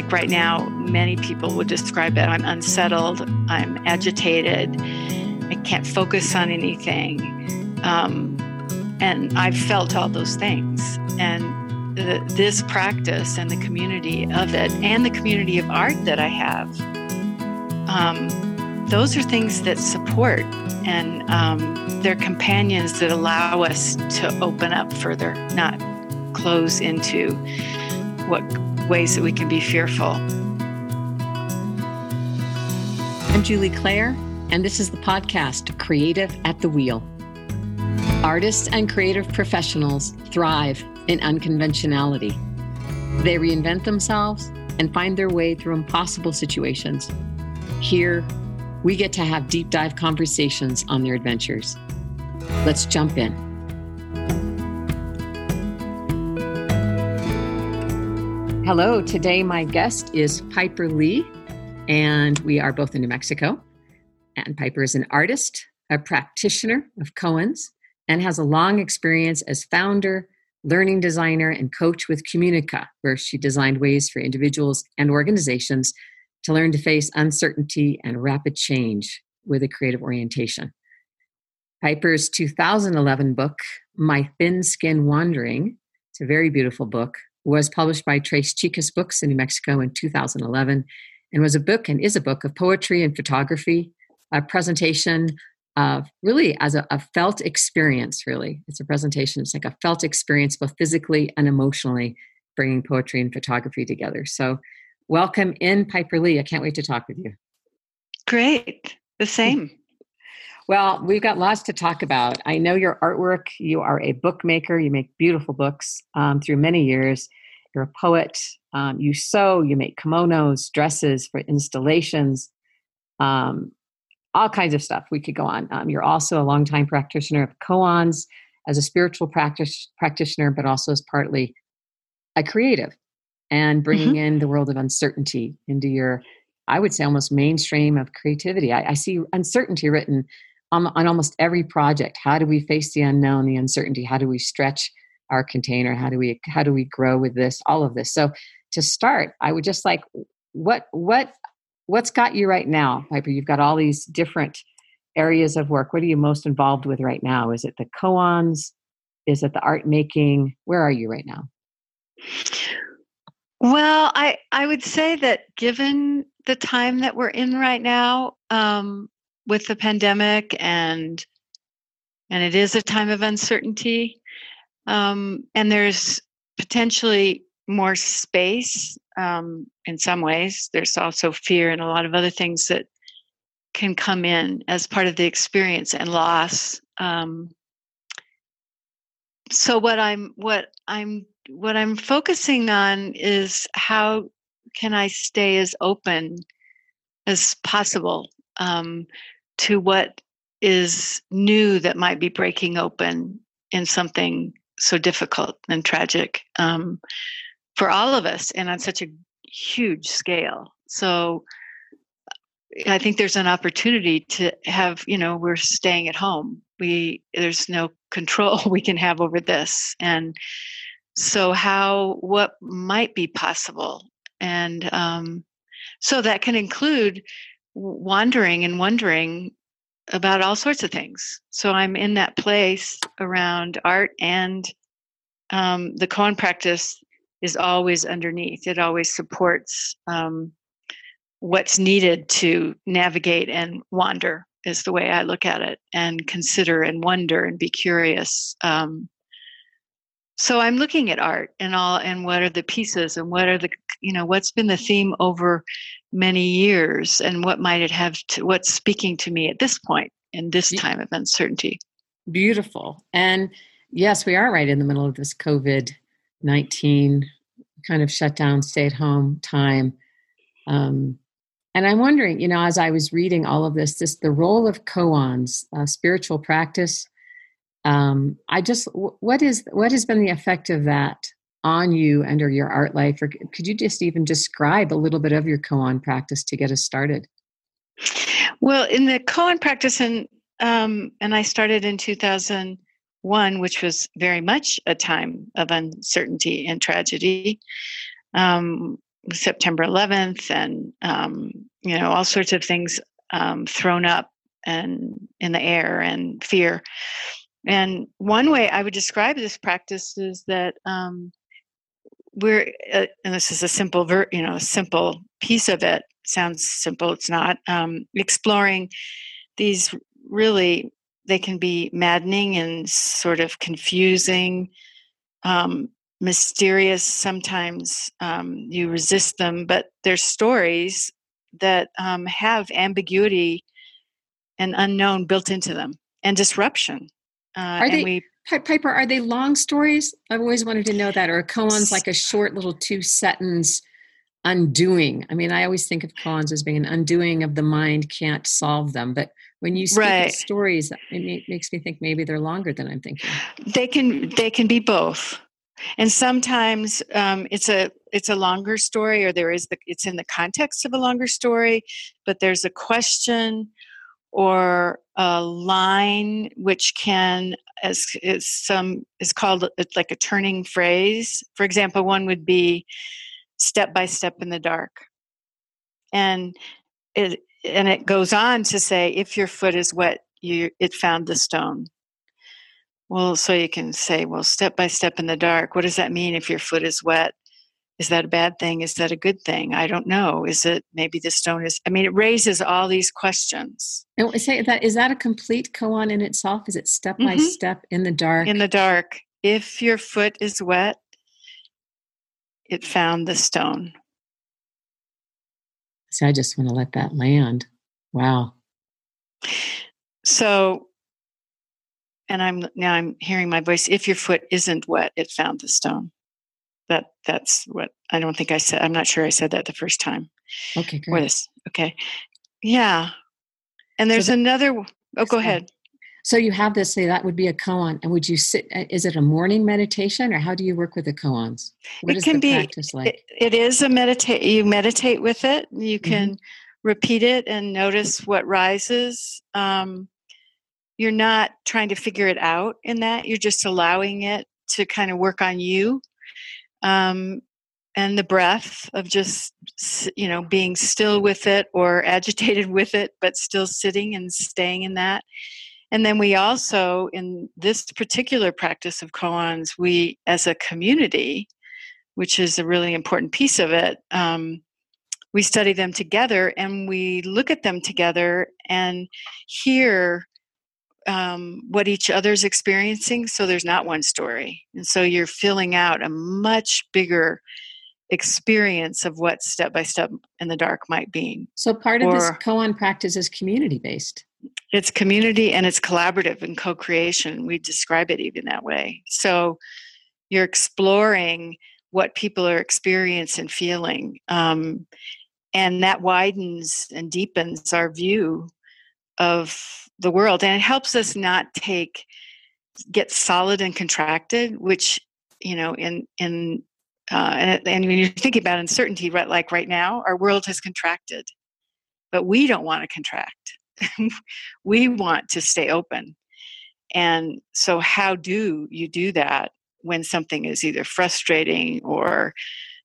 like right now, many people would describe it I'm unsettled, I'm agitated, I can't focus on anything. Um, and I've felt all those things. And the, this practice and the community of it, and the community of art that I have, um, those are things that support and um, they're companions that allow us to open up further, not close into what ways that we can be fearful. I'm Julie Clare, and this is the podcast Creative at the Wheel. Artists and creative professionals thrive in unconventionality. They reinvent themselves and find their way through impossible situations. Here, we get to have deep dive conversations on their adventures. Let's jump in. Hello, today my guest is Piper Lee, and we are both in New Mexico. And Piper is an artist, a practitioner of koans, and has a long experience as founder, learning designer, and coach with Communica, where she designed ways for individuals and organizations to learn to face uncertainty and rapid change with a creative orientation. Piper's 2011 book, My Thin Skin Wandering, it's a very beautiful book, was published by Tres Chicas Books in New Mexico in 2011 and was a book and is a book of poetry and photography, a presentation of really as a, a felt experience, really. It's a presentation, it's like a felt experience, both physically and emotionally, bringing poetry and photography together. So Welcome in, Piper Lee. I can't wait to talk with you. Great. The same. Well, we've got lots to talk about. I know your artwork. You are a bookmaker. You make beautiful books um, through many years. You're a poet. Um, you sew. You make kimonos, dresses for installations, um, all kinds of stuff. We could go on. Um, you're also a longtime practitioner of koans as a spiritual practice, practitioner, but also as partly a creative and bringing mm-hmm. in the world of uncertainty into your i would say almost mainstream of creativity i, I see uncertainty written on, on, almost every project how do we face the unknown the uncertainty how do we stretch our container how do we how do we grow with this all of this. So to start i would just like what what what's got you right now piper? You've got all these different areas of work. What are you most involved with right now? Is it the koans? Is it the art making? Where are you right now? Well, I I would say that given the time that we're in right now, um, with the pandemic and and it is a time of uncertainty, um, and there's potentially more space um, in some ways. There's also fear and a lot of other things that can come in as part of the experience and loss. Um, so what I'm what I'm what I'm focusing on is how can I stay as open as possible um, to what is new that might be breaking open in something so difficult and tragic um, for all of us and on such a huge scale. So I think there's an opportunity to have, you know, we're staying at home. We there's no control we can have over this. And so how what might be possible and um, so that can include wandering and wondering about all sorts of things. So i'm in that place around art and um, the koan practice is always underneath. It always supports um, what's needed to navigate and wander is the way i look at it and consider and wonder and be curious um, so i'm looking at art and all and what are the pieces and what are the you know what's been the theme over many years and what might it have to what's speaking to me at this point in this time of uncertainty. Beautiful. And yes we are right in the middle of this covid-19 kind of shutdown stay at home time. Um, and i'm wondering you know as i was reading all of this this the role of koans uh, spiritual practice um, I just what is what has been the effect of that on you and or your art life, or could you just even describe a little bit of your koan practice to get us started? Well, in the koan practice, and um, and I started in 2001, which was very much a time of uncertainty and tragedy. Um, September 11th and um, you know all sorts of things um, thrown up and in the air and fear. And one way I would describe this practice is that um, we're, uh, and this is a simple, ver- you know, a simple piece of it. Sounds simple, it's not. Um, exploring these really, they can be maddening and sort of confusing, um, mysterious. Sometimes um, you resist them, but they're stories that um, have ambiguity and unknown built into them and disruption. Uh, are they, we, Piper, are they long stories? I've always wanted to know that. Or koans like a short little two sentence undoing? I mean, I always think of koans as being an undoing of the mind can't solve them. But when you speak right. of stories, it makes me think maybe they're longer than I'm thinking. They can they can be both and sometimes um, it's a it's a longer story or there is the it's in the context of a longer story but there's a question or a line which can as is some is called uh, like a turning phrase. For example one would be step by step in the dark. And it and it goes on to say if your foot is wet you it found the stone. Well, so you can say, well, step by step in the dark, what does that mean if your foot is wet? Is that a bad thing? Is that a good thing? I don't know. Is it maybe the stone is? I mean, it raises all these questions. And say that is that a complete koan in itself? Is it step by mm-hmm. step in the dark? In the dark. If your foot is wet, it found the stone. See, I just want to let that land. Wow. So and I'm now I'm hearing my voice. If your foot isn't wet, it found the stone. That that's what I don't think I said. I'm not sure I said that the first time. Okay, great. Okay, yeah. And there's so that, another. Oh, go ahead. So you have this. Say that would be a koan, and would you sit? Uh, is it a morning meditation, or how do you work with the koans? What it can be. Like? It, it is a meditate. You meditate with it. You can mm-hmm. repeat it and notice what rises. Um, you're not trying to figure it out in that you're just allowing it to kind of work on you um, and the breath of just you know being still with it or agitated with it but still sitting and staying in that. And then we also in this particular practice of koans we as a community which is a really important piece of it um, we study them together and we look at them together and hear um, what each other's experiencing so there's not one story. And so you're filling out a much bigger experience of what step by step in the dark might be. So part of or, this koan practice is community based it's community and it's collaborative and co-creation. We describe it even that way. So you're exploring what people are experiencing and feeling um, and that widens and deepens our view of the world and it helps us not take get solid and contracted which you know in in uh, and, and when you're thinking about uncertainty right like right now our world has contracted but we don't want to contract. We want to stay open. And so how do you do that when something is either frustrating or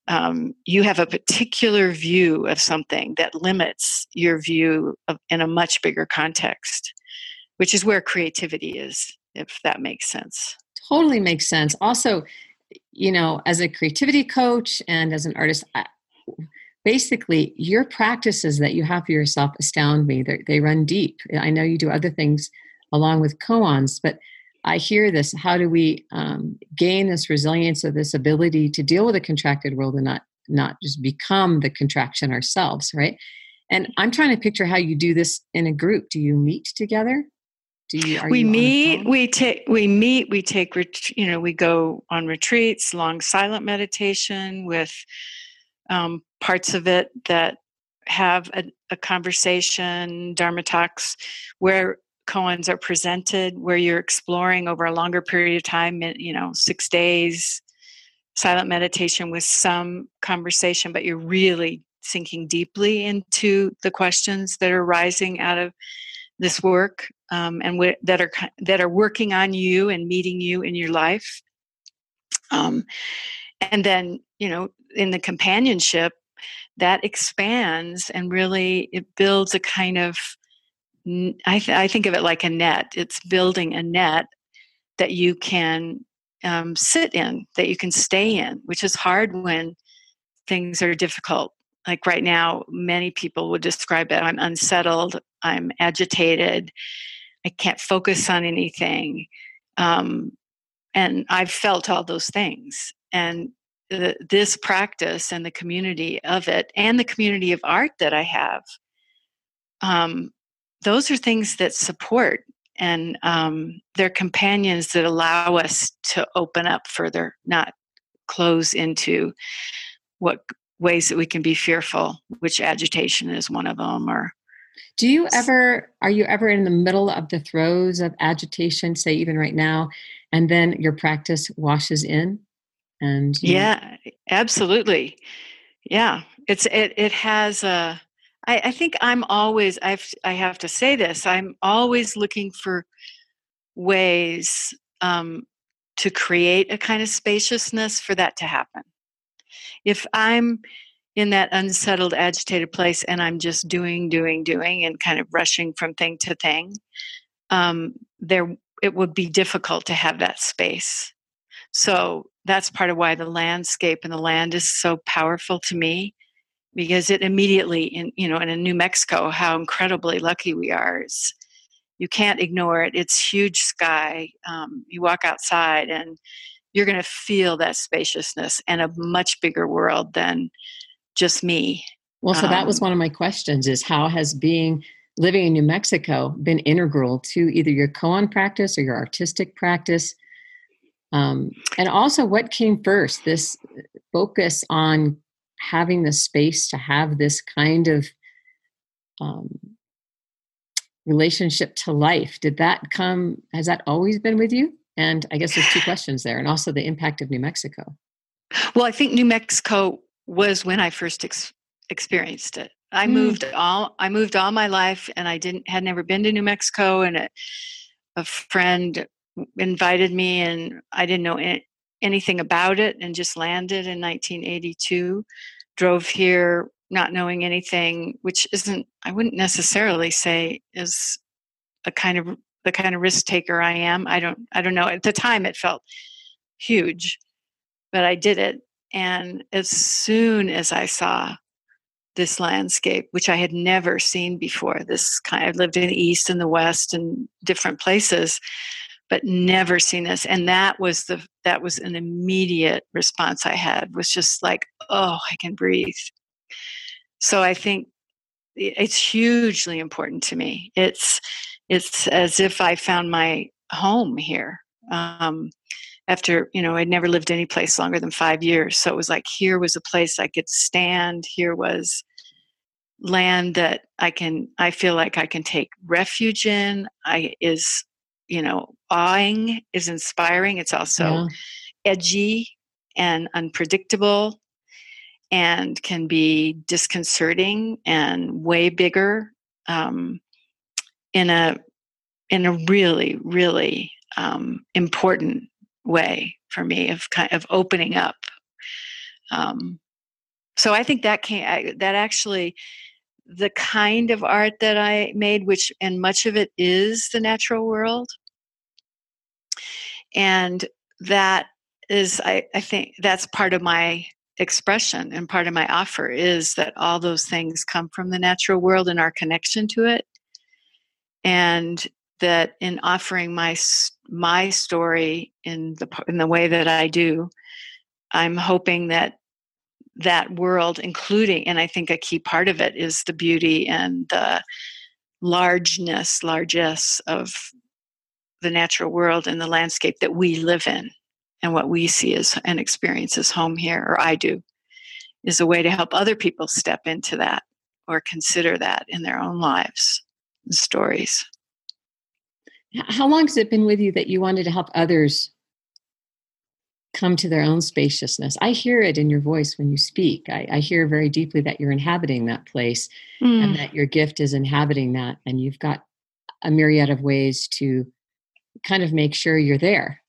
um, you have a particular view of something that limits your view of, in a much bigger context which is where creativity is, if that makes sense. Totally makes sense. Also, you know, as a creativity coach and as an artist, I, basically your practices that you have for yourself astound me. They're, they run deep. I know you do other things along with koans, but I hear this. How do we um, gain this resilience or this ability to deal with a contracted world and not not just become the contraction ourselves, right? And I'm trying to picture how you do this in a group. Do you meet together? Do you, we you meet, we take, we meet, we take, you know, we go on retreats, long silent meditation with um, parts of it that have a, a conversation, Dharma talks, where koans are presented, where you're exploring over a longer period of time, you know, six days, silent meditation with some conversation, but you're really sinking deeply into the questions that are rising out of this work um, and w- that are that are working on you and meeting you in your life. Um, and then you know in the companionship that expands and really it builds a kind of I, th- I think of it like a net. It's building a net that you can um, sit in that you can stay in which is hard when things are difficult. Like right now many people would describe it i'm unsettled i'm agitated i can't focus on anything um, and i've felt all those things. And the, this practice and the community of it and the community of art that i have um, those are things that support and um, they're companions that allow us to open up further not close into what ways that we can be fearful which agitation is one of them or do you ever are you ever in the middle of the throes of agitation say even right now and then your practice washes in and yeah know. absolutely yeah it's it it has a I, I think i'm always i've i have to say this i'm always looking for ways um, to create a kind of spaciousness for that to happen. If i'm in that unsettled agitated place and i'm just doing doing doing and kind of rushing from thing to thing um, there it would be difficult to have that space. So that's part of why the landscape and the land is so powerful to me because it immediately in you know in new mexico how incredibly lucky we are is you can't ignore it it's huge sky um, you walk outside and you're going to feel that spaciousness and a much bigger world than just me well so um, that was um, one of my questions is how has being living in new mexico been integral to either your koan practice or your artistic practice um, and also, what came first? This focus on having the space to have this kind of um, relationship to life. Did that come, has that always been with you? And I guess there's two questions there, and also the impact of New Mexico. Well, I think New Mexico was when I first ex- experienced it. I mm. moved all I moved all my life, and I didn't had never been to New Mexico. And a, a friend invited me, and I didn't know anything about it, and just landed in 1982. Drove here not knowing anything, which isn't I wouldn't necessarily say is a kind of the kind of risk taker I am. I don't I don't know. At the time, it felt huge, but I did it. And as soon as I saw this landscape, which I had never seen before, this kind of lived in the east and the west and different places, but never seen this and that was the that was an immediate response i had was just like oh i can breathe. So i think it's hugely important to me. It's it's as if i found my home here um, after you know i'd never lived any place longer than five years so it was like here was a place i could stand here was land that i can i feel like i can take refuge in i is you know, awing is inspiring. It's also yeah. edgy and unpredictable and can be disconcerting and way bigger um, in a in a really really um, important way for me of kind of opening up. Um, so I think that can that actually the kind of art that I made, which and much of it is the natural world. And that is, I, I think that's part of my expression and part of my offer is that all those things come from the natural world and our connection to it. And that in offering my my story in the in the way that I do, I'm hoping that that world, including, and I think a key part of it is the beauty and the largeness, largesse of the natural world and the landscape that we live in and what we see as and experience as home here, or I do, is a way to help other people step into that or consider that in their own lives and stories. How long has it been with you that you wanted to help others come to their own spaciousness. I hear it in your voice when you speak. I, I hear very deeply that you're inhabiting that place mm. and that your gift is inhabiting that. And you've got a myriad of ways to kind of make sure you're there.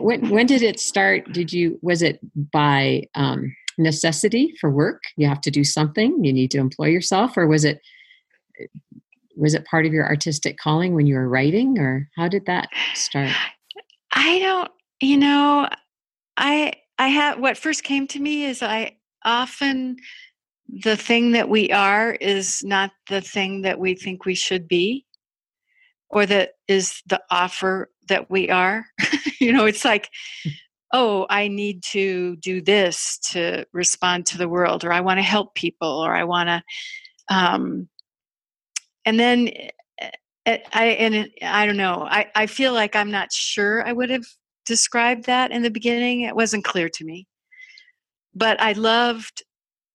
when, when did it start? Did you, was it by um, necessity for work? You have to do something. You need to employ yourself, or was it was it part of your artistic calling when you were writing, or how did that start? I don't. You know, I I have what first came to me is I often the thing that we are is not the thing that we think we should be or that is the offer that we are you know it's like oh i need to do this to respond to the world or i want to help people or i want to um and then eh, eh, i and i don't know i i feel like i'm not sure i would have described that in the beginning it wasn't clear to me but i loved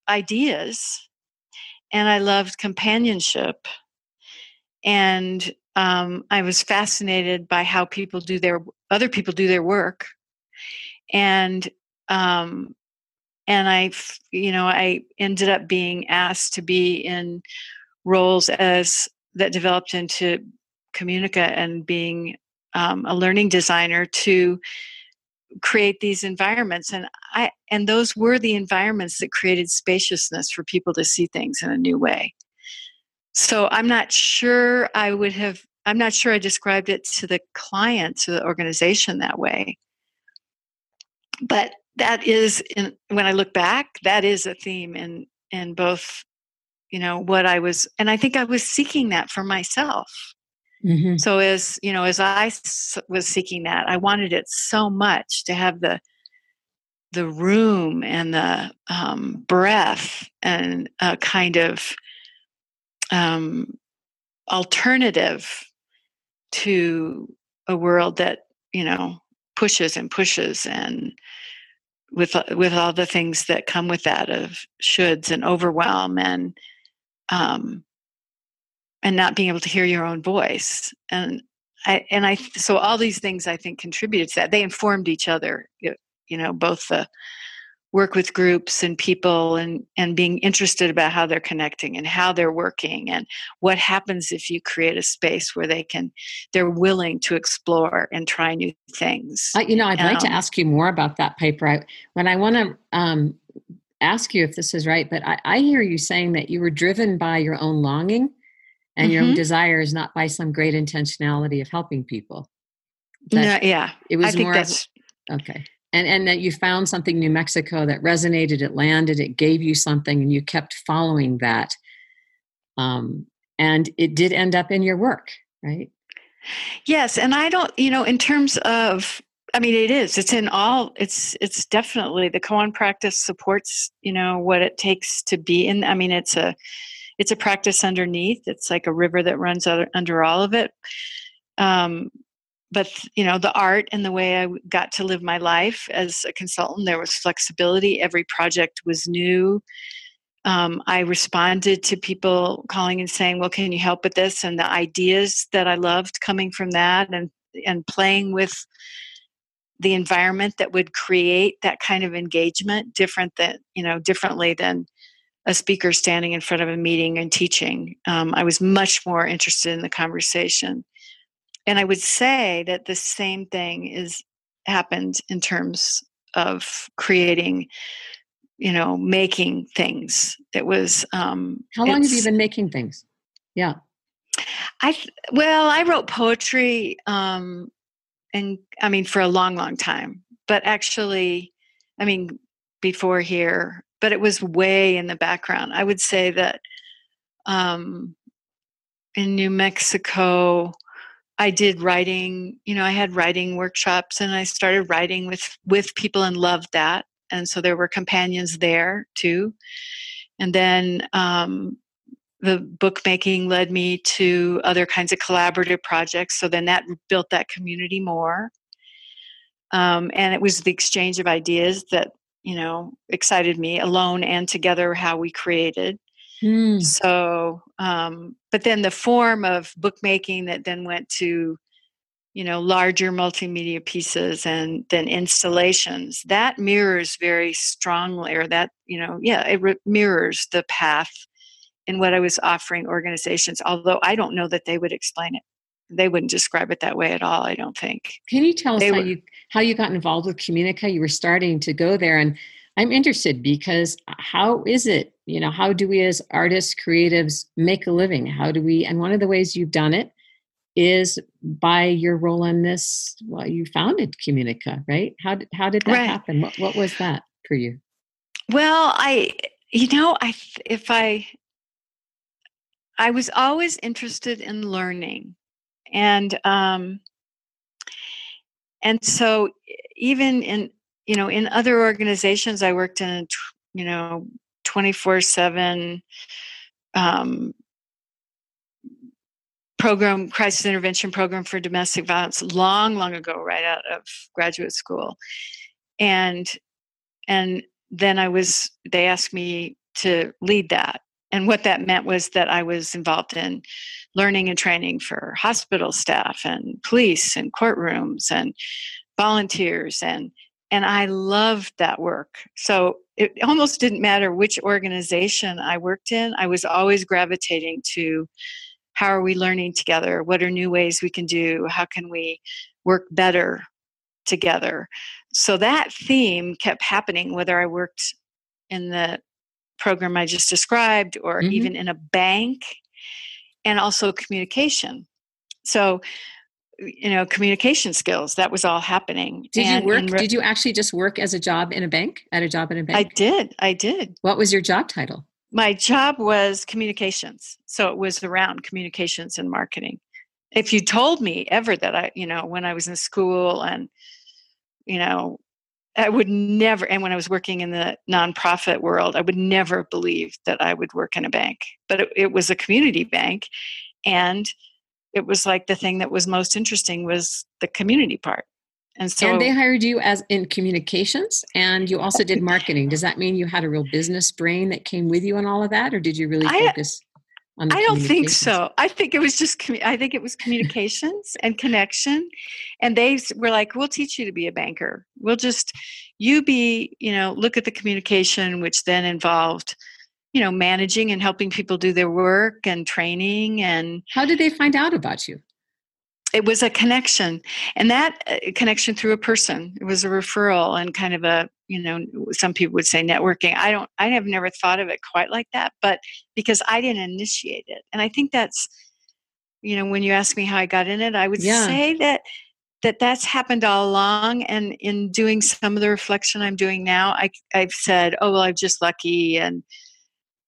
ideas and I loved companionship. And um, I was fascinated by how people do their other people do their work, and um, and I, you know, I ended up being asked to be in roles as that developed into Communica and being um, a learning designer to create these environments. And i and those were the environments that created spaciousness for people to see things in a new way. So i'm not sure i would have i'm not sure i described it to the client to the organization that way but that is in, when i look back that is a theme in in both you know what i was and i think i was seeking that for myself Mm-hmm. So as you know, as I was seeking that, I wanted it so much to have the the room and the um, breath and a kind of um, alternative to a world that you know pushes and pushes and with with all the things that come with that of shoulds and overwhelm and um, and not being able to hear your own voice and I, and I so all these things I think contributed to that. They informed each other, you know, both the work with groups and people and and being interested about how they're connecting and how they're working and what happens if you create a space where they can they're willing to explore and try new things. Uh, you know, I'd um, like to um ask you more about that Piper I, when I want to um, ask you if this is right, but I, I hear you saying that you were driven by your own longing and mm-hmm. your own mm-hmm. desires, not by some great intentionality of helping people. That, no, yeah, it was more that's of, okay. And and that you found something New Mexico that resonated, it landed, it gave you something, and you kept following that. Um, and it did end up in your work, right? Yes, and I don't, you know, in terms of I mean, it is. It's in all. It's it's definitely the koan practice supports. You know what it takes to be in. I mean, it's a it's a practice underneath. It's like a river that runs under all of it. Um, but you know the art and the way i got to live my life as a consultant there was flexibility every project was new um, i responded to people calling and saying well can you help with this and the ideas that i loved coming from that and and playing with the environment that would create that kind of engagement different than you know differently than a speaker standing in front of a meeting and teaching. Um, I was much more interested in the conversation. And I would say that the same thing is happened in terms of creating, you know, making things. It was. Um, How long have you been making things? Yeah. I well, I wrote poetry, um, and I mean for a long, long time. But actually, I mean, before here, but it was way in the background. I would say that um, in New Mexico, I did writing. You know, I had writing workshops, and I started writing with with people and loved that. And so there were companions there too. And then um, the bookmaking led me to other kinds of collaborative projects. So then that built that community more. Um, and it was the exchange of ideas that you know excited me alone and together how we created mm. so um, but then the form of bookmaking that then went to you know larger multimedia pieces and then installations that mirrors very strongly or that you know yeah it re- mirrors the path in what i was offering organizations although i don't know that they would explain it. They wouldn't describe it that way at all i don't think. Can you tell us how you how you got involved with communica? You were starting to go there and I'm interested because how is it, you know, how do we as artists, creatives make a living? How do we, and one of the ways you've done it is by your role in this, well, you founded Communica, right? How did, how did that right. happen? What, what was that for you? Well, I, you know, I, if I, I was always interested in learning and, um, and so even in you know in other organizations i worked in you know 24 7 um, program crisis intervention program for domestic violence long long ago right out of graduate school. And and then i was they asked me to lead that. And what that meant was that i was involved in learning and training for hospital staff and police and courtrooms and volunteers and and I loved that work. So it almost didn't matter which organization I worked in. I was always gravitating to how are we learning together? What are new ways we can do? How can we work better together? So that theme kept happening whether I worked in the program I just described or mm-hmm. even in a bank and also communication. So, you know, communication skills, that was all happening. Did and you work? Re- did you actually just work as a job in a bank, at a job in a bank? I did. I did. What was your job title? My job was communications. So it was around communications and marketing. If you told me ever that I, you know, when I was in school and, you know, I would never, and when I was working in the nonprofit world, I would never believe that I would work in a bank. But it, it was a community bank and it was like the thing that was most interesting was the community part and so and they hired you as in communications and you also did marketing does that mean you had a real business brain that came with you on all of that or did you really focus I, on I don't think so. I think it was just I think it was communications and connection and they were like we'll teach you to be a banker. We'll just you be, you know, look at the communication which then involved you know managing and helping people do their work and training and how did they find out about you? It was a connection and that uh, connection through a person. It was a referral and kind of a you know some people would say networking. I don't i have never thought of it quite like that but because i didn't initiate it and i think that's you know when you ask me how i got in it i would yeah. say that that that's happened all along and in doing some of the reflection i'm doing now I, i've said oh well i'm just lucky and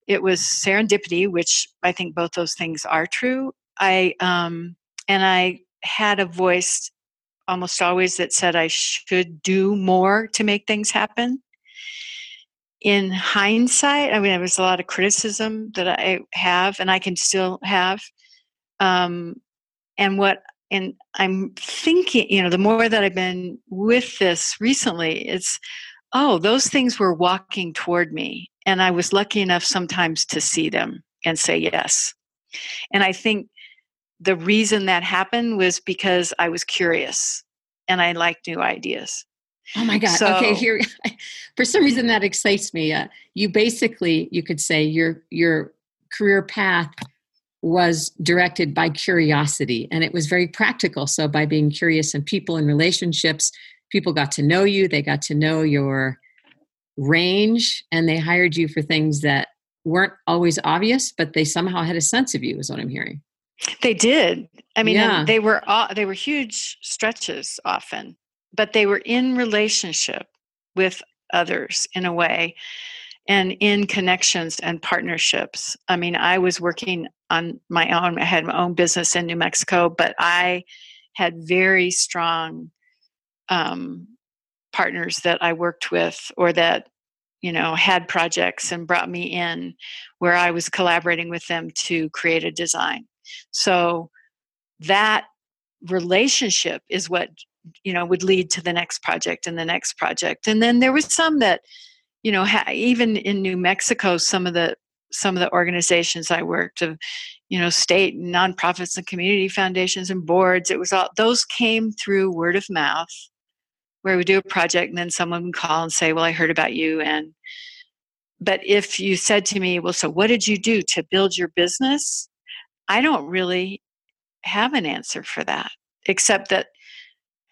it was serendipity, which I think both those things are true. I um, and I had a voice almost always that said I should do more to make things happen. In hindsight, I mean, there was a lot of criticism that I have, and I can still have. Um, and what and I'm thinking, you know, the more that I've been with this recently, it's oh, those things were walking toward me. And I was lucky enough sometimes to see them and say yes. And I think the reason that happened was because I was curious and I liked new ideas. Oh my God. So, okay, here for some reason that excites me. Uh, you basically you could say your your career path was directed by curiosity and it was very practical. So by being curious in people and relationships, people got to know you, they got to know your range, and they hired you for things that weren't always obvious, but they somehow had a sense of you, is what I'm hearing. They did. I mean, yeah. they were they were huge stretches often, but they were in relationship with others in a way and in connections and partnerships. I mean, I was working on my own, I had my own business in New Mexico, but I had very strong um, partners that I worked with or that you know had projects and brought me in where I was collaborating with them to create a design. So that relationship is what you know would lead to the next project and the next project. And then there was some that you know ha- even in New Mexico some of the some of the organizations I worked of, you know, state nonprofits and community foundations and boards. It was all those came through word of mouth where we do a project and then someone would call and say, Well, I heard about you. And but if you said to me, Well, so what did you do to build your business? I don't really have an answer for that, except that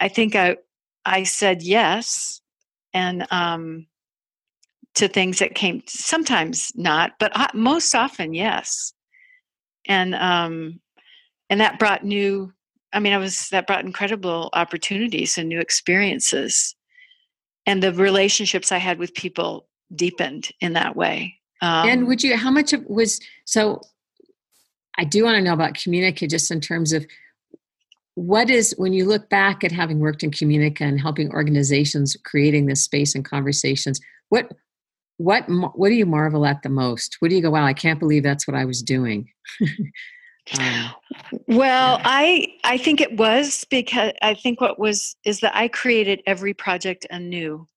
I think I I said yes. And um to things that came sometimes not but most often yes and um and that brought new i mean i was that brought incredible opportunities and new experiences. And the relationships i had with people deepened in that way. Um, and would you how much of was so i do want to know about communica just in terms of what is when you look back at having worked in communica and helping organizations creating this space and conversations what what what do you marvel at the most? What do you go wow i can't believe that's what i was doing um, well yeah. i i think it was because i think what was is that i created every project anew.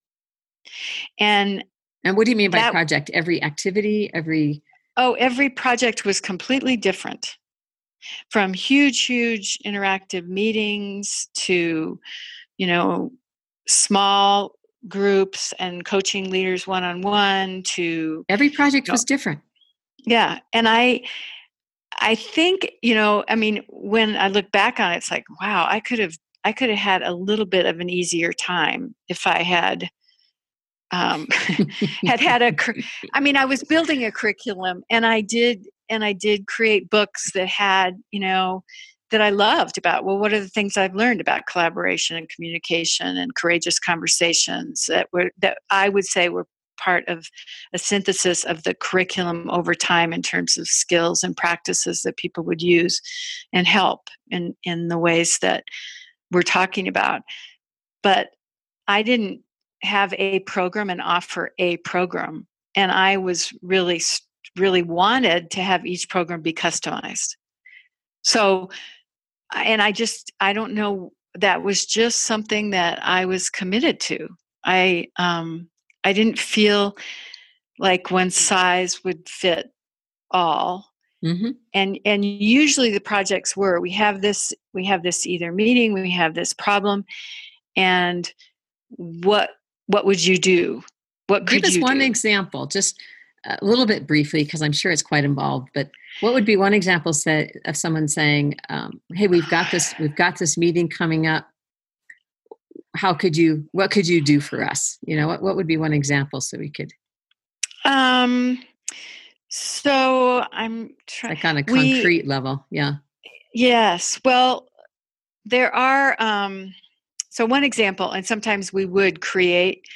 And and what do you mean by that, project? Every activity? Every oh every project was completely different. From huge huge interactive meetings to you know small groups and coaching leaders one on one to every project was different. Yeah and i i think you know i mean when i look back on it it's like wow i could have i could have had a little bit of an easier time if i had um, had had a i mean i was building a curriculum and i did and i did create books that had you know that I loved about well what are the things I've learned about collaboration and communication and courageous conversations that were that I would say were part of a synthesis of the curriculum over time in terms of skills and practices that people would use and help in in the ways that we're talking about but I didn't have a program and offer a program and I was really really wanted to have each program be customized so and I just I don't know that was just something that I was committed to. I um I didn't feel like one size would fit all. Mm-hmm. And and usually the projects were we have this we have this either meeting we have this problem, and what what would you do? What could give us one do? example, just a little bit briefly because I'm sure it's quite involved. But what would be one example say, of someone saying, um, "Hey, we've got this. We've got this meeting coming up. How could you? What could you do for us? You know, what what would be one example so we could." Um. So I'm trying. Like on a concrete we, level, yeah. Yes. Well, there are. Um, so one example, and sometimes we would create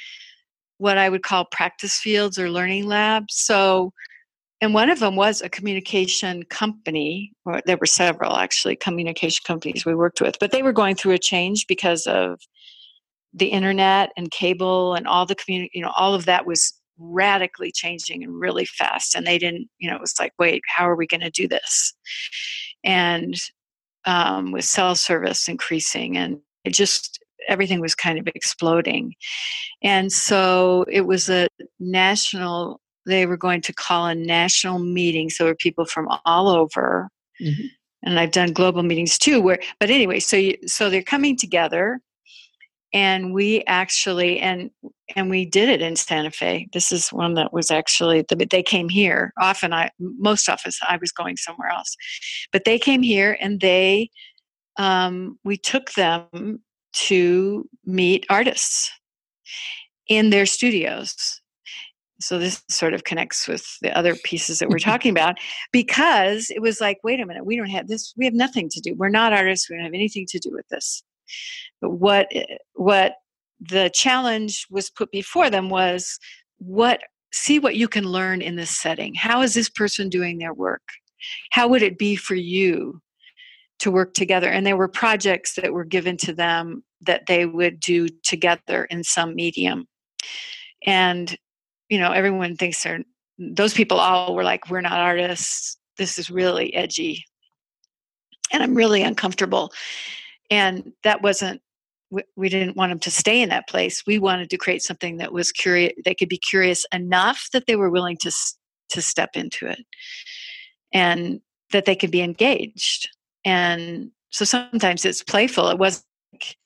what I would call practice fields or learning labs. So, and one of them was a communication company, or there were several actually communication companies we worked with, but they were going through a change because of the internet and cable and all the community, you know, all of that was radically changing and really fast. And they didn't, you know, it was like, wait, how are we going to do this? And um, with cell service increasing, and it just everything was kind of exploding. And so it was a national, they were going to call a national meeting. So there were people from all over. Mm-hmm. And I've done global meetings too, where, but anyway, so you, so they're coming together and we actually and and we did it in santa fe this is one that was actually they came here often i most often i was going somewhere else but they came here and they um, we took them to meet artists in their studios. So this sort of connects with the other pieces that we're talking about because it was like, wait a minute, we don't have this, we have nothing to do. We're not artists, we don't have anything to do with this. What what the challenge was put before them was what see what you can learn in this setting. How is this person doing their work? How would it be for you to work together? And there were projects that were given to them that they would do together in some medium. And, you know, everyone thinks they're, those people all were like, we're not artists. This is really edgy. And I'm really uncomfortable. And that wasn't, we didn't want them to stay in that place. We wanted to create something that was curious, they could be curious enough that they were willing to, to step into it and that they could be engaged. And so sometimes it's playful. It wasn't like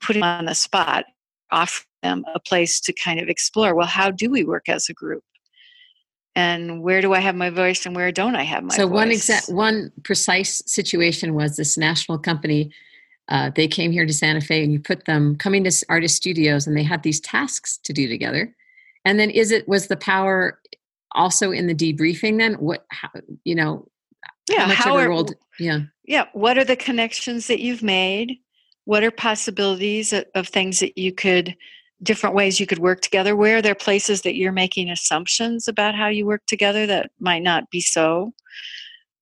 put them on the spot, offering them a place to kind of explore well, how do we work as a group? And where do I have my voice and where don't I have my so voice? So one exact one precise situation was this national company. Uh, they came here to Santa Fe, and you put them coming to artist studios, and they had these tasks to do together. And then is it was the power also in the debriefing then? What how, you know, yeah, how much how of are- role d- yeah. yeah what are the connections that you've made what are possibilities of, of things that you could different ways you could work together. Where are there places that you're making assumptions about how you work together that might not be so?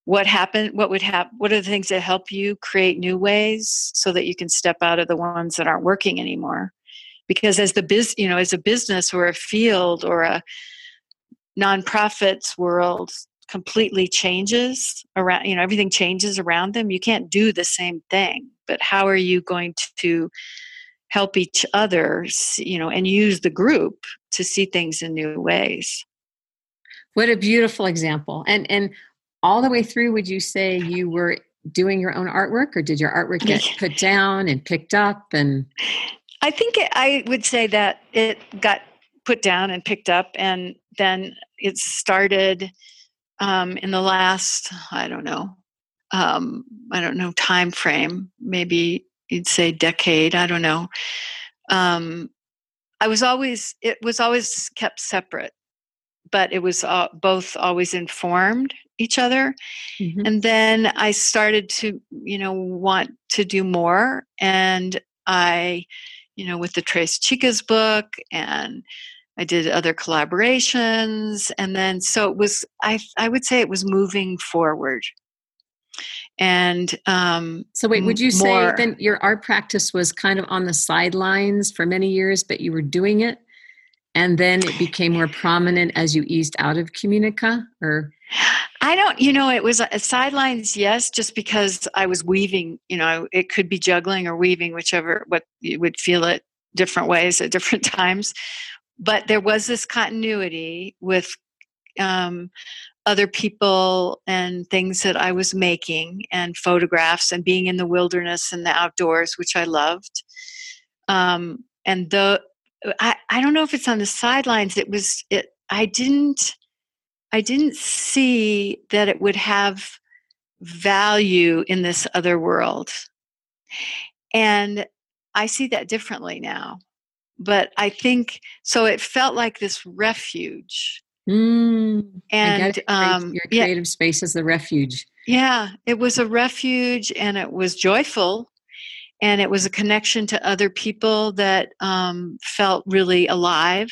What happened what would happen what are the things that help you create new ways so that you can step out of the ones that aren't working anymore? Because as the biz you know as a business or a field or a nonprofits world completely changes around you know everything changes around them. You can't do the same thing but how are you going to help each other you know and use the group to see things in new ways What a beautiful example. And and all the way through would you say you were doing your own artwork or did your artwork get put down and picked up and i think it, i would say that it got put down and picked up and then it started um, in the last i don't know um, i don't know time frame maybe you'd say decade i don't know. Um, i was always it was always kept separate but it was uh, both always informed each other. Mhm. and then i started to you know want to do more and i you know with the Tres Chicas book and i did other collaborations and then so it was i i would say it was moving forward and um So wait, would you say then your art practice was kind of on the sidelines for many years, but you were doing it, and then it became more prominent as you eased out of Communica, or I don't, you know, it was a sidelines, yes, just because I was weaving, you know, it could be juggling or weaving, whichever, what you would feel it different ways at different times. But there was this continuity with um, other people and things that I was making and photographs and being in the wilderness and the outdoors, which I loved. Um, and the, I, I don't know if it's on the sidelines. It was, it, I didn't, I didn't see that it would have value in this other world. And I see that differently now. But I think so it felt like this refuge. Mm, And it. um your yeah, creative space is the refuge. yeah, it was a refuge and it was joyful and it was a connection to other people that um, felt really alive.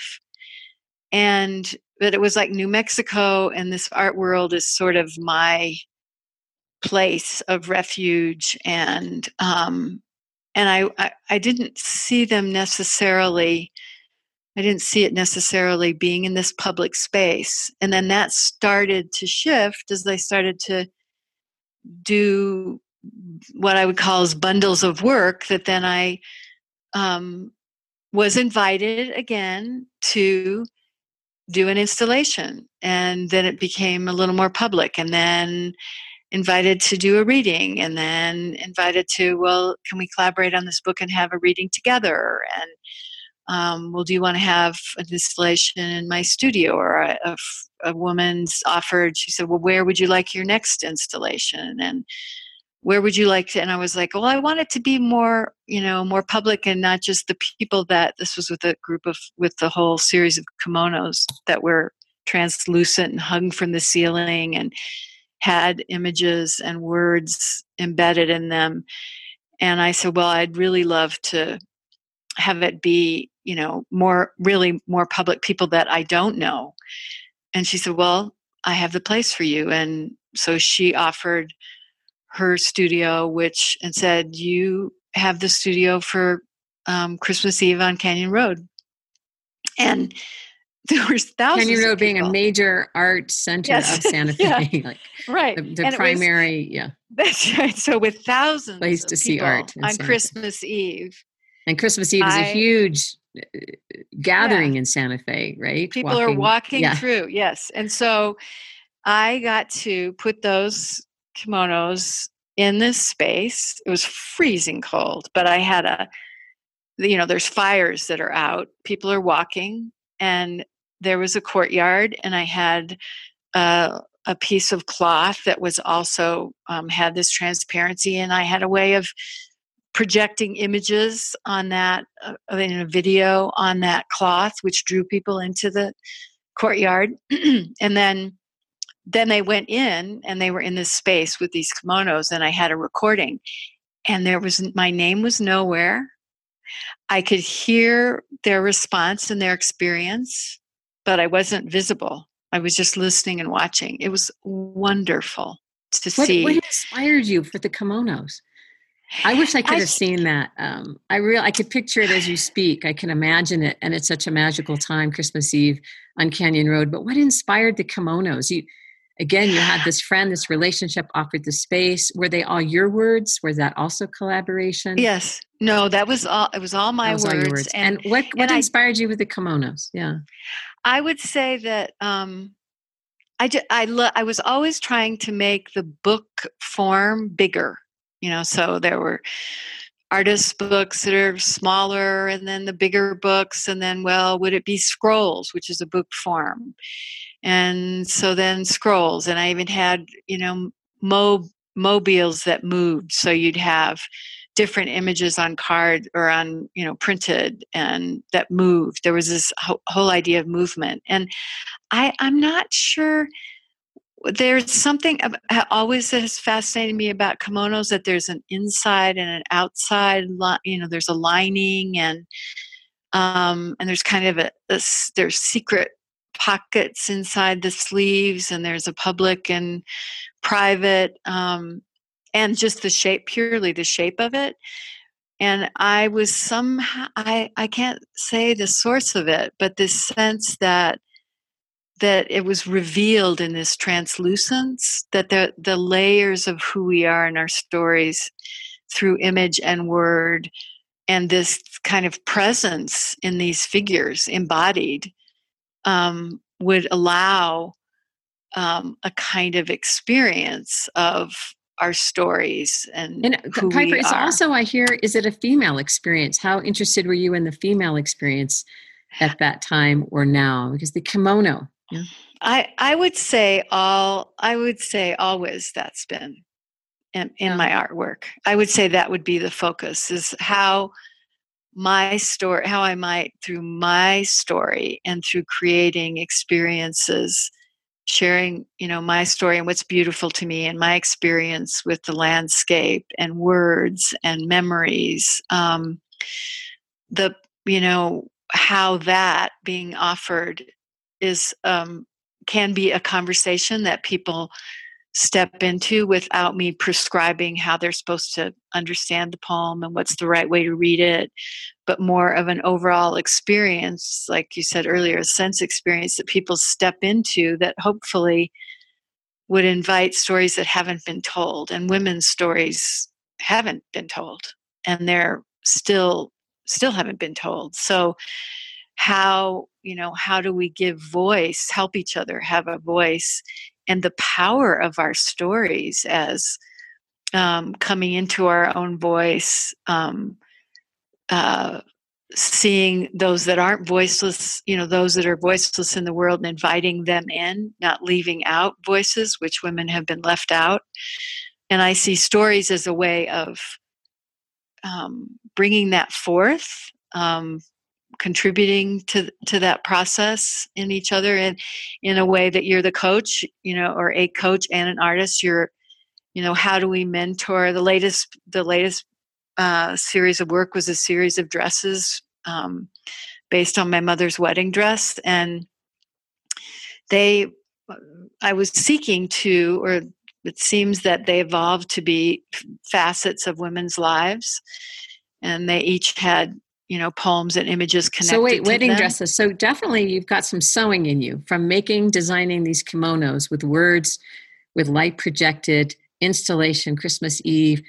And but it was like New Mexico and this art world is sort of my place of refuge and um, and I, I I didn't see them necessarily I didn't see it necessarily being in this public space. And then that started to shift as they started to do what I would call as bundles of work that then I um, was invited again to do an installation. And then it became a little more public. And then invited to do a reading and then invited to well can we collaborate on this book and have a reading together and um, well do you want to have an installation in my studio or a woman's offered she said well where would you like your next installation? And where would you like to? And i was like well i want it to be more you know more public and not just the people that this was with a group of with the whole series of kimonos that were translucent and hung from the ceiling and had images and words embedded in them. And i said well i'd really love to have it be you know more really more public people that i don't know and she said well i have the place for you and so she offered her studio which and said you have the studio for um, christmas eve on canyon road and there was thousands Canyon Road being a major art center Yes. of Santa Yeah. Fe, like right the, the it was- primary, yeah. That's right. So with thousands Place of to see art on Christmas Eve, And Christmas Eve is a huge uh, gathering in Santa Fe, right? people are walking yeah. through. Yes, and so I got to put those kimonos in this space. It was freezing cold, but I had a, you know, there's fires that are out. People are walking, and there was a courtyard, and I had. Uh, a piece of cloth that was also um, had this transparency and i had a way of projecting images on that uh, in a video on that cloth which drew people into the courtyard. And then then they went in and they were in this space with these kimonos and i had a recording. And there was my name was nowhere. I could hear their response and their experience but i wasn't visible. I was just listening and watching. It was wonderful to what, see what inspired you for the kimonos I wish I could I, have seen that. Um, I real I could picture it as you speak. I can imagine it, and it's such a magical time, Christmas Eve on Canyon Road. But what inspired the kimonos? You again, you had this friend, this relationship offered the space. Were they all your words? Was that also collaboration? Yes. No, that was all. It was all my was words. All words. And, and, what what and inspired I, you with the kimonos? Yeah. I would say that um, I just, I lo- I was always trying to make the book form bigger. You know, so there were artist books that are smaller and then the bigger books and then well would it be scrolls which is a book form? And so then scrolls and i even had you know mo- mobiles that moved so you'd have different images on card or on you know printed and that moved. There was this ho- whole idea of movement. And i i'm not sure there's something always that has fascinated me about kimonos that there's an inside and an outside you know there's a lining and um and there's kind of a, a there's secret pockets inside the sleeves and there's a public and private um, and just the shape purely the shape of it. And i was somehow i i can't say the source of it but this sense that that it was revealed in this translucence that the the layers of who we are in our stories through image and word and this kind of presence in these figures embodied um, would allow um, a kind of experience of our stories and, and who Piper, we it's are. also I hear is it a female experience? How interested were you in the female experience at that time or now? Because the kimono. Yeah. I I would say all I would say always that's been in, in yeah. my artwork. I would say that would be the focus is how my story, how I might, through my story and through creating experiences, sharing, you know, my story and what's beautiful to me and my experience with the landscape and words and memories. Um, the, you know, how that being offered is um, can be a conversation that people step into without me prescribing how they're supposed to understand the poem and what's the right way to read it, but more of an overall experience, like you said earlier, a sense experience that people step into that hopefully would invite stories that haven't been told. And women's stories haven't been told, and they're still still haven't been told. So how you know how do we give voice help each other have a voice and the power of our stories as um, coming into our own voice, um, uh, seeing those that aren't voiceless, you know, those that are voiceless in the world and inviting them in, not leaving out voices, which women have been left out. And I see stories as a way of um, bringing that forth, um, contributing to to that process in each other and in a way that you're the coach you know or a coach and an artist you're you know how do we mentor? The latest the latest uh, series of work was a series of dresses um, based on my mother's wedding dress and they i was seeking to or it seems that they evolved to be facets of women's lives and they each had you know poems and images connected so wait wedding them. dresses so definitely you've got some sewing in you from making designing these kimonos with words with light projected installation christmas eve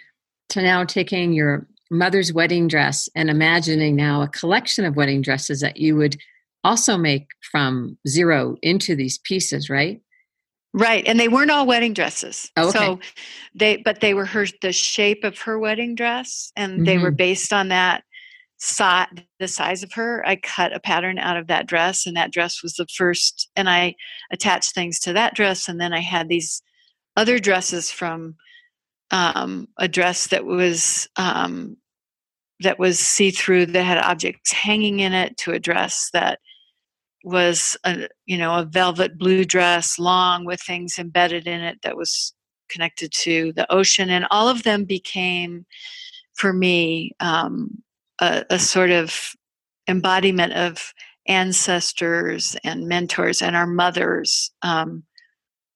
to now taking your mother's wedding dress and imagining now a collection of wedding dresses that you would also make from zero into these pieces right right and they weren't all wedding dresses oh, okay. so they but they were her the shape of her wedding dress and mm-hmm. they were mm-hmm. based on that saw the size of her i cut a pattern out of that dress and that dress was the first and i attached things to that dress and then i had these other dresses from um, a dress that was um, that was see through that had objects hanging in it to a dress that was a you know a velvet blue dress long with things embedded in it that was connected to the ocean and all of them became for me um, a, a sort of embodiment of ancestors and mentors and our mothers um,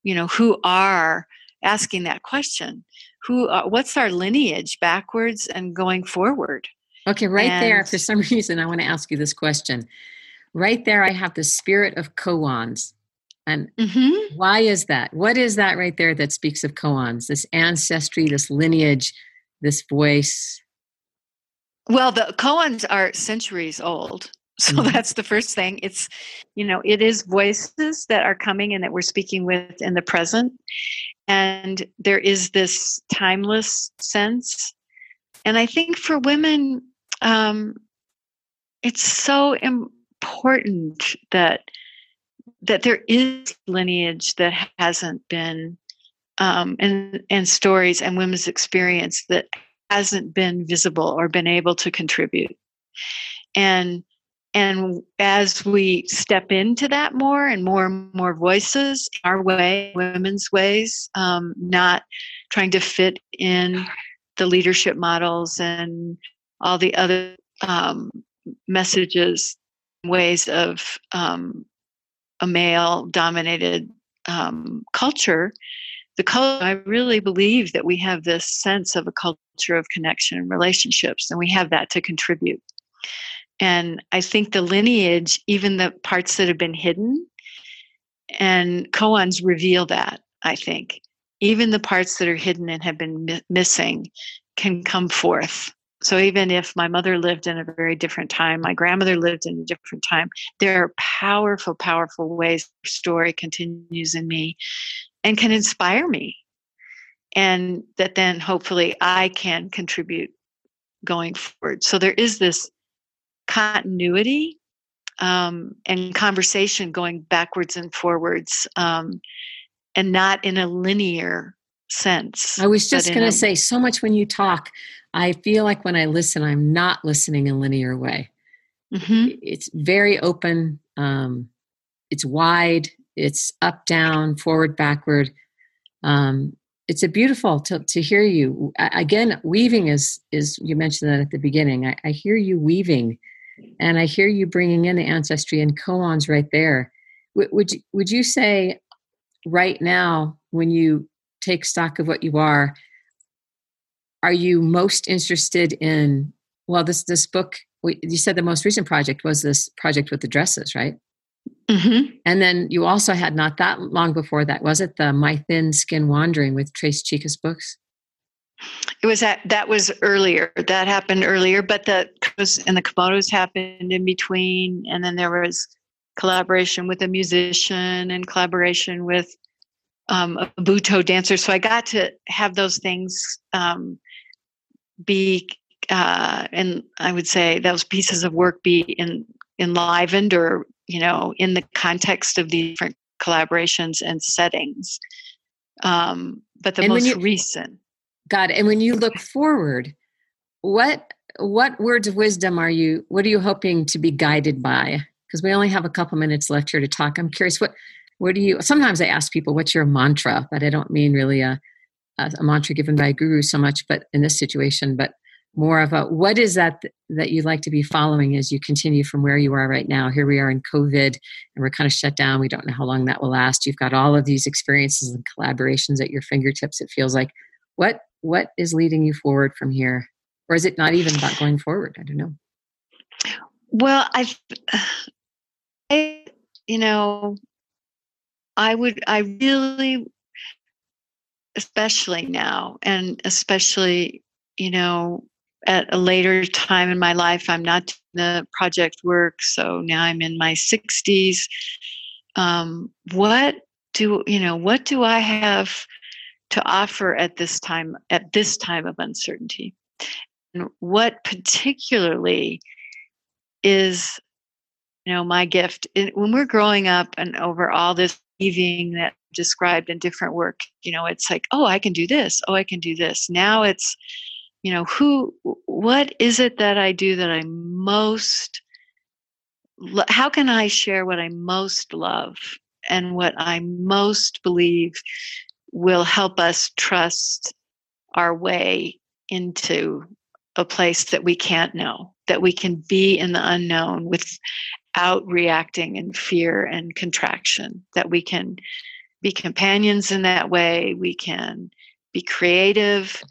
you know who are asking that question. Who uh, what's our lineage backwards and going forward? Okay right and, there for some reason i want to ask you this question. Right there i have the spirit of koans. And mm-hmm. why is that? What is that right there that speaks of koans? This ancestry this lineage this voice well the koans are centuries old so mm-hmm. that's the first thing it's you know it is voices that are coming and that we're speaking with in the present and there is this timeless sense and i think for women um, it's so important that that there is lineage that hasn't been um, and and stories and women's experience that hasn't been visible or been able to contribute. And and as we step into that more and more and more voices our way women's ways um, not trying to fit in the leadership models and all the other um, messages ways of um, a male dominated um, culture the culture i really believe that we have this sense of a culture of connection and relationships and we have that to contribute and I think the lineage, even the parts that have been hidden, and koans reveal that, I think. Even the parts that are hidden and have been mi- missing can come forth. So even if my mother lived in a very different time, my grandmother lived in a different time, there are powerful, powerful ways story continues in me and can inspire me. And that then hopefully I can contribute going forward. So there is this continuity um, and conversation going backwards and forwards um, and not in a linear sense. I was just going to say so much when you talk. I feel like when I listen, I'm not listening in a linear way. Mm-hmm. It's very open. Um, it's wide. It's up, down, forward, backward. Um, it's a beautiful to, to hear you again. Weaving is is you mentioned that at the beginning. I, I hear you weaving and I hear you bringing in the ancestry and koans right there. W- would you, would you say right now, when you take stock of what you are, are you most interested in? Well, this this book you said the most recent project was this project with the dresses, right? Mm-hmm. And then you also had not that long before that, was it the My Thin Skin Wandering with Tres Chicas books? It was that that was earlier. That happened earlier, but the and the kimonos happened in between, and then there was collaboration with a musician and collaboration with um, a butoh dancer. So I got to have those things um, be, uh, and I would say those pieces of work be in, enlivened or you know in the context of the different collaborations and settings. Um, but the and most you, recent God, and when you look forward, what what words of wisdom are you what are you hoping to be guided by? Because we only have a couple minutes left here to talk. I'm curious what what do you sometimes I ask people what's your mantra, but I don't mean really a a, a mantra given by a guru so much, but in this situation, but more of a what is that that you'd like to be following as you continue from where you are right now? Here we are in covid and we're kind of shut down. We don't know how long that will last. You've got all of these experiences and collaborations at your fingertips it feels like. What what is leading you forward from here? Or is it not even about going forward? I don't know. Well i i you know i would i really especially now and especially you know at a later time in my life i'm not the project work so now i'm in my 60s um, what do you know what do i have to offer at this time at this time of uncertainty? And what particularly is you know my gift? When we're growing up and over all this weaving that described in different work you know it's like oh i can do this. Oh i can do this. Now it's you know, who, what is it that I do that I most, how can I share what I most love and what I most believe will help us trust our way into a place that we can't know, that we can be in the unknown without reacting in fear and contraction, that we can be companions in that way, we can be creative.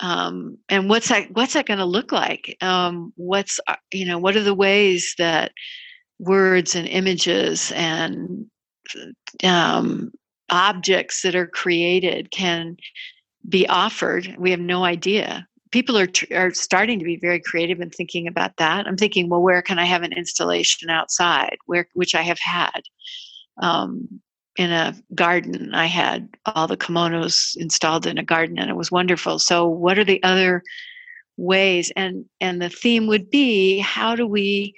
Um, and what's that what's that going to look like um, what's uh, you know what are the ways that words and images and um, objects that are created can be offered. We have no idea. People are are starting to be very creative and thinking about that. I'm thinking, well, where can I have an installation outside? Where which I have had. Um, in a garden. I had all the kimonos installed in a garden and it was wonderful. So what are the other ways and and the theme would be how do we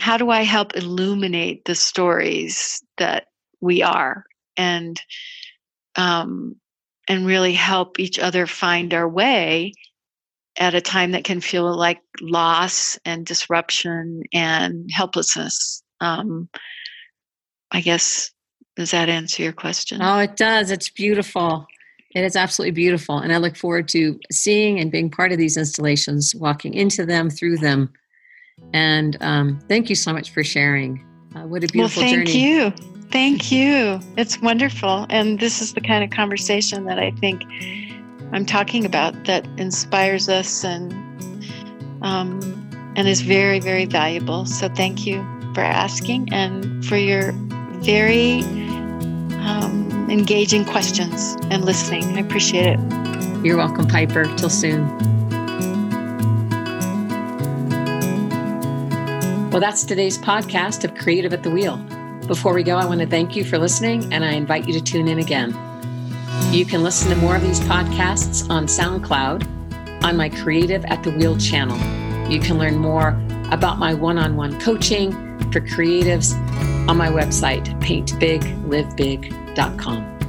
how do I help illuminate the stories that we are and um, and really help each other find our way at a time that can feel like loss and disruption and helplessness. Um, I guess does that answer your question? Oh, it does. It's beautiful. It is absolutely beautiful, and I look forward to seeing and being part of these installations, walking into them, through them. And um, thank you so much for sharing. Uh, what a beautiful well, thank journey. you. Thank you. It's wonderful. And this is the kind of conversation that I think I'm talking about that inspires us and um, and is very, very valuable. So thank you for asking and for your very engaging questions and listening. I appreciate it. You're welcome, Piper. Till soon. Well, that's today's podcast of Creative at the Wheel. Before we go, I want to thank you for listening and I invite you to tune in again. You can listen to more of these podcasts on SoundCloud on my Creative at the Wheel channel. You can learn more about my one on one coaching for creatives on my website, paintbiglivebig.com.